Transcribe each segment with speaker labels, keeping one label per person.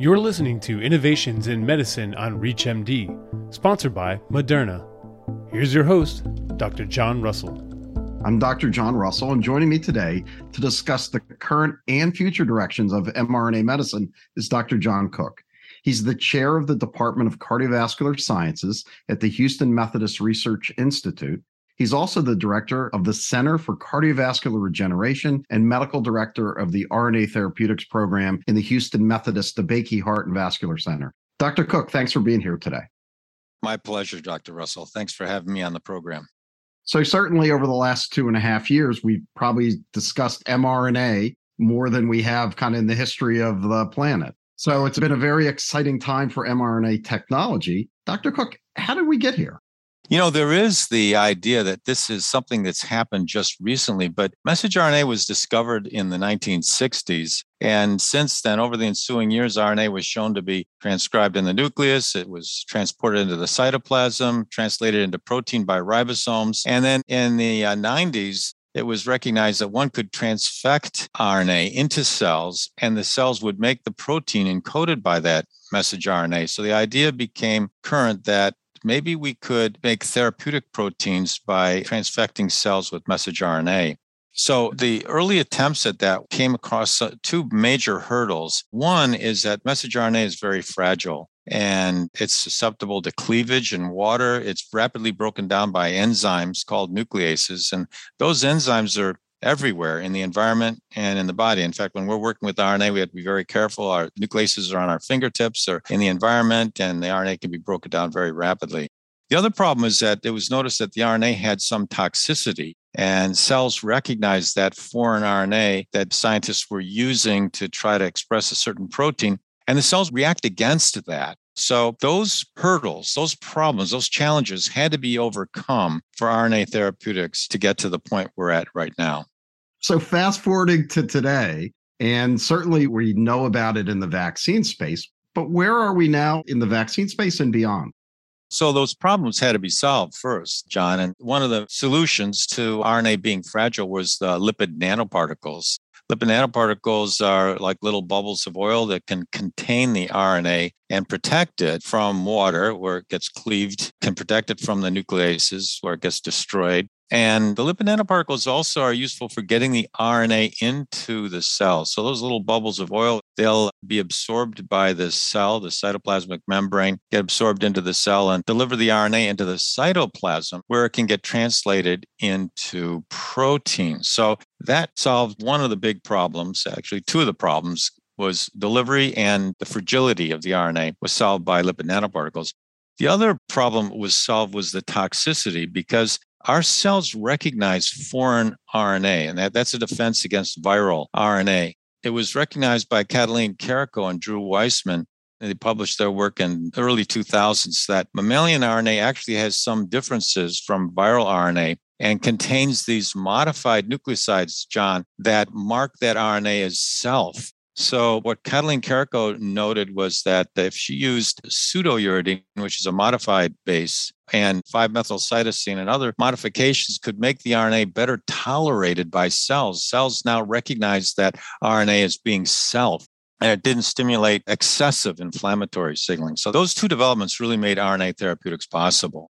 Speaker 1: You're listening to Innovations in Medicine on ReachMD, sponsored by Moderna. Here's your host, Dr. John Russell.
Speaker 2: I'm Dr. John Russell, and joining me today to discuss the current and future directions of mRNA medicine is Dr. John Cooke. He's the chair of the Department of Cardiovascular Sciences at the Houston Methodist Research Institute He's also the director of the Center for Cardiovascular Regeneration and medical director of the RNA Therapeutics Program in the Houston Methodist DeBakey Heart and Vascular Center. Dr. Cooke, thanks for being here today.
Speaker 3: My pleasure, Dr. Russell. Thanks for having me on the program.
Speaker 2: So, certainly over the last two and a half years, we've probably discussed mRNA more than we have kind of in the history of the planet. So, it's been a very exciting time for mRNA technology. Dr. Cooke, how did we get here?
Speaker 3: You know, there is the idea that this is something that's happened just recently, but messenger RNA was discovered in the 1960s. And since then, over the ensuing years, RNA was shown to be transcribed in the nucleus. It was transported into the cytoplasm, translated into protein by ribosomes. And then in the uh, 90s, it was recognized that one could transfect RNA into cells and the cells would make the protein encoded by that messenger RNA. So the idea became current that maybe we could make therapeutic proteins by transfecting cells with messenger RNA. So the early attempts at that came across uh, two major hurdles. One is that messenger RNA is very fragile and it's susceptible to cleavage in water. It's rapidly broken down by enzymes called nucleases. And those enzymes are everywhere in the environment and in the body. In fact, when we're working with RNA, we have to be very careful. Our nucleases are on our fingertips or in the environment, and the RNA can be broken down very rapidly. The other problem is that it was noticed that the RNA had some toxicity, and cells recognized that foreign RNA that scientists were using to try to express a certain protein, and the cells react against that. So those hurdles, those problems, those challenges had to be overcome for RNA therapeutics to get to the point we're at right now.
Speaker 2: So fast forwarding to today, and certainly we know about it in the vaccine space, but where are we now in the vaccine space and beyond?
Speaker 3: So those problems had to be solved first, John. And one of the solutions to RNA being fragile was the lipid nanoparticles. Lipid nanoparticles are like little bubbles of oil that can contain the RNA and protect it from water where it gets cleaved, can protect it from the nucleases where it gets destroyed, and the lipid nanoparticles also are useful for getting the RNA into the cell. So those little bubbles of oil, they'll be absorbed by the cell, the cytoplasmic membrane, get absorbed into the cell and deliver the RNA into the cytoplasm where it can get translated into protein. So that solved one of the big problems, actually two of the problems was delivery and the fragility of the RNA was solved by lipid nanoparticles. The other problem was solved was the toxicity because our cells recognize foreign RNA, and that, that's a defense against viral RNA. It was recognized by Katalin Karikó and Drew Weissman. They published their work in early 2000s that mammalian RNA actually has some differences from viral RNA and contains these modified nucleosides, John, that mark that RNA as self. So, what Katalin Karikó noted was that if she used pseudouridine, which is a modified base, and 5-methylcytosine and other modifications could make the RNA better tolerated by cells. Cells now recognize that RNA as being self and it didn't stimulate excessive inflammatory signaling. So those two developments really made RNA therapeutics possible.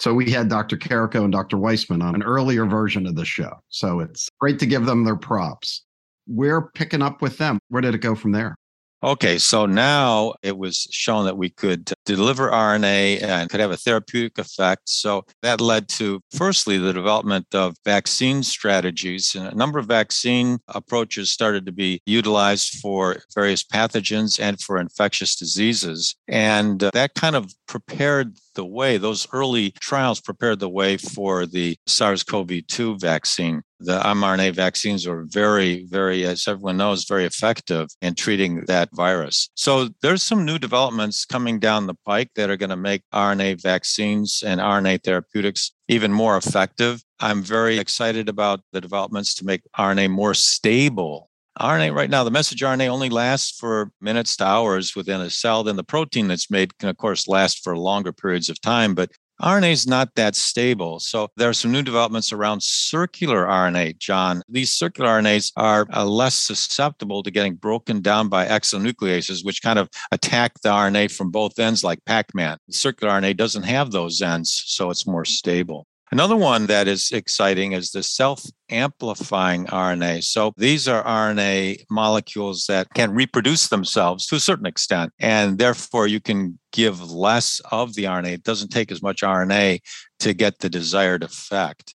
Speaker 2: So we had Dr. Karikó and Dr. Weissman on an earlier version of the show. So it's great to give them their props. We're picking up with them. Where did it go from there?
Speaker 3: Okay, so now it was shown that we could deliver RNA and could have a therapeutic effect. So that led to, firstly, the development of vaccine strategies. And a number of vaccine approaches started to be utilized for various pathogens and for infectious diseases. And uh, that kind of prepared the way, those early trials prepared the way for the SARS CoV 2 vaccine. The mRNA vaccines are very, very, as everyone knows, very effective in treating that virus. So there's some new developments coming down the pike that are going to make RNA vaccines and RNA therapeutics even more effective. I'm very excited about the developments to make RNA more stable RNA right now, the messenger RNA only lasts for minutes to hours within a cell. Then the protein that's made can, of course, last for longer periods of time. But RNA is not that stable. So there are some new developments around circular RNA, John. These circular RNAs are uh, less susceptible to getting broken down by exonucleases, which kind of attack the RNA from both ends like Pac Man. Circular RNA doesn't have those ends, so it's more stable. Another one that is exciting is the self amplifying RNA. So these are RNA molecules that can reproduce themselves to a certain extent, and therefore you can give less of the RNA. It doesn't take as much RNA to get the desired effect.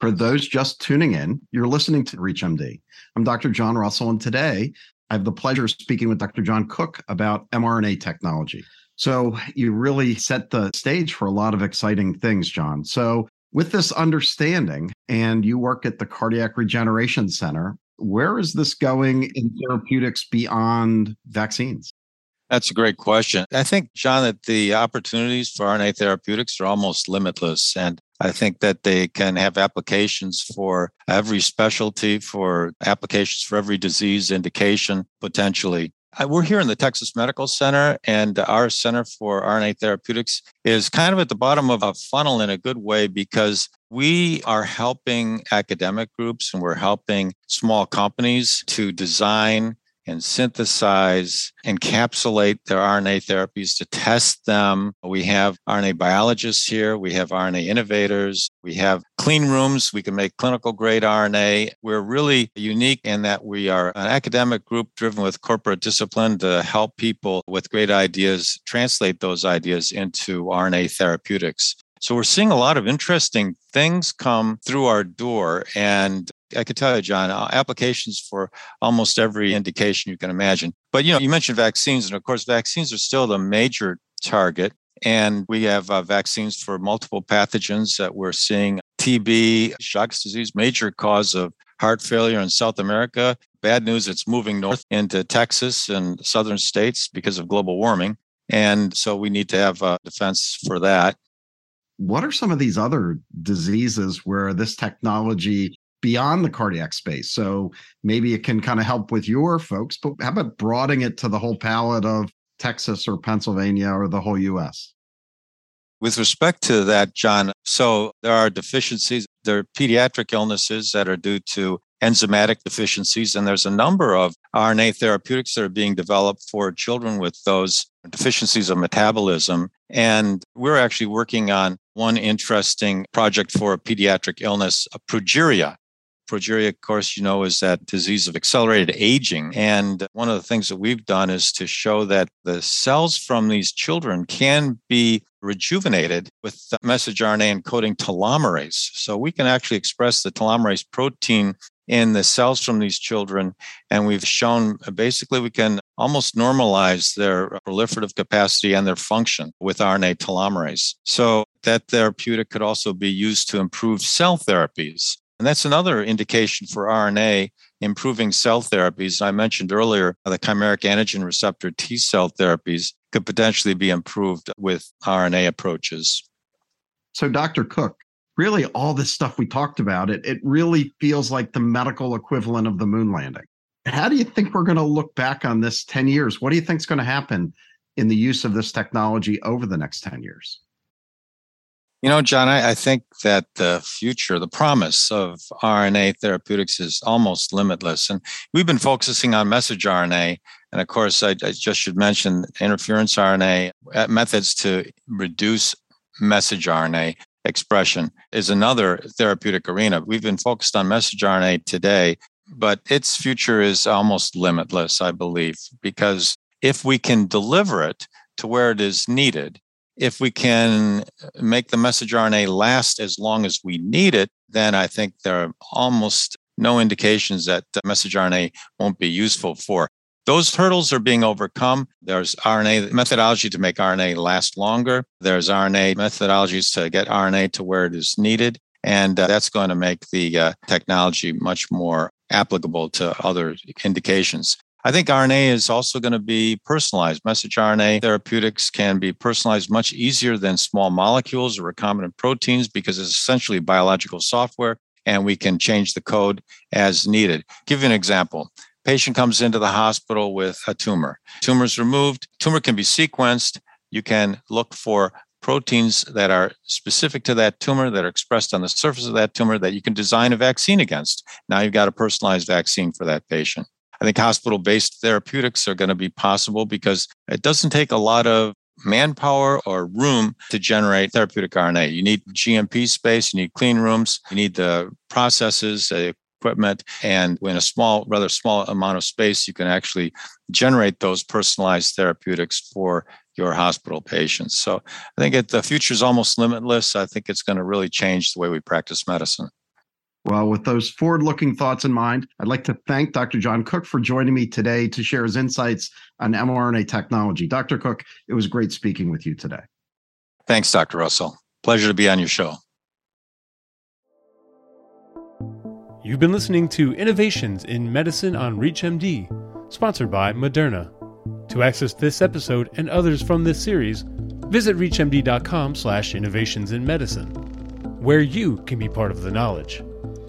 Speaker 2: For those just tuning in, you're listening to ReachMD. I'm Dr. John Russell, and today I have the pleasure of speaking with Dr. John Cooke about mRNA technology. So you really set the stage for a lot of exciting things, John. So with this understanding, and you work at the Cardiac Regeneration Center, where is this going in therapeutics beyond vaccines?
Speaker 3: That's a great question. I think, John, that the opportunities for RNA therapeutics are almost limitless. And I think that they can have applications for every specialty, for applications for every disease indication, potentially. We're here in the Texas Medical Center, and our Center for RNA Therapeutics is kind of at the bottom of a funnel in a good way because we are helping academic groups and we're helping small companies to design and synthesize, encapsulate their RNA therapies to test them. We have RNA biologists here. We have RNA innovators. We have clean rooms. We can make clinical grade RNA. We're really unique in that we are an academic group driven with corporate discipline to help people with great ideas translate those ideas into RNA therapeutics. So we're seeing a lot of interesting things come through our door. And I could tell you, John, uh, applications for almost every indication you can imagine. But you know, you mentioned vaccines, and of course, vaccines are still the major target. And we have uh, vaccines for multiple pathogens that we're seeing TB, Chagas disease, major cause of heart failure in South America. Bad news, it's moving north into Texas and southern states because of global warming. And so we need to have a defense for that.
Speaker 2: What are some of these other diseases where this technology beyond the cardiac space. So maybe it can kind of help with your folks, but how about broadening it to the whole palette of Texas or Pennsylvania or the whole US?
Speaker 3: With respect to that, John, so there are deficiencies. There are pediatric illnesses that are due to enzymatic deficiencies, and there's a number of RNA therapeutics that are being developed for children with those deficiencies of metabolism. And we're actually working on one interesting project for a pediatric illness, a progeria, Progeria, of course, you know, is that disease of accelerated aging. And one of the things that we've done is to show that the cells from these children can be rejuvenated with messenger RNA encoding telomerase. So we can actually express the telomerase protein in the cells from these children. And we've shown uh, basically we can almost normalize their proliferative capacity and their function with RNA telomerase. So that therapeutic could also be used to improve cell therapies. And that's another indication for RNA improving cell therapies. I mentioned earlier the chimeric antigen receptor T cell therapies could potentially be improved with RNA approaches.
Speaker 2: So, Dr. Cooke, really all this stuff we talked about, it, it really feels like the medical equivalent of the moon landing. How do you think we're going to look back on this 10 years? What do you think is going to happen in the use of this technology over the next 10 years?
Speaker 3: You know, John, I, I, think that the future, the promise of RNA therapeutics is almost limitless. And we've been focusing on message RNA. And of course, I, I just should mention interference RNA uh, methods to reduce message RNA expression is another therapeutic arena. We've been focused on message RNA today, but its future is almost limitless, I believe, because if we can deliver it to where it is needed, if we can make the messenger RNA last as long as we need it, then I think there are almost no indications that messenger RNA won't be useful for. Those hurdles are being overcome. There's RNA methodology to make RNA last longer. There's RNA methodologies to get RNA to where it is needed. And uh, that's going to make the uh, technology much more applicable to other indications. I think RNA is also going to be personalized. Message RNA therapeutics can be personalized much easier than small molecules or recombinant proteins because it's essentially biological software and we can change the code as needed. Give you an example. Patient comes into the hospital with a tumor. Tumor is removed. Tumor can be sequenced. You can look for proteins that are specific to that tumor, that are expressed on the surface of that tumor, that you can design a vaccine against. Now you've got a personalized vaccine for that patient. I think hospital based therapeutics are going to be possible because it doesn't take a lot of manpower or room to generate therapeutic RNA. You need GMP space, you need clean rooms, you need the processes, the equipment, and in a small, rather small amount of space, you can actually generate those personalized therapeutics for your hospital patients. So I think it, the future is almost limitless. I think it's going to really change the way we practice medicine.
Speaker 2: Well, with those forward looking thoughts in mind, I'd like to thank Dr. John Cooke for joining me today to share his insights on mRNA technology. Dr. Cooke, it was great speaking with you today.
Speaker 3: Thanks, Dr. Russell. Pleasure to be on your show.
Speaker 1: You've been listening to Innovations in Medicine on ReachMD, sponsored by Moderna. To access this episode and others from this series, visit reachmd.com slash innovations in medicine, where you can be part of the knowledge.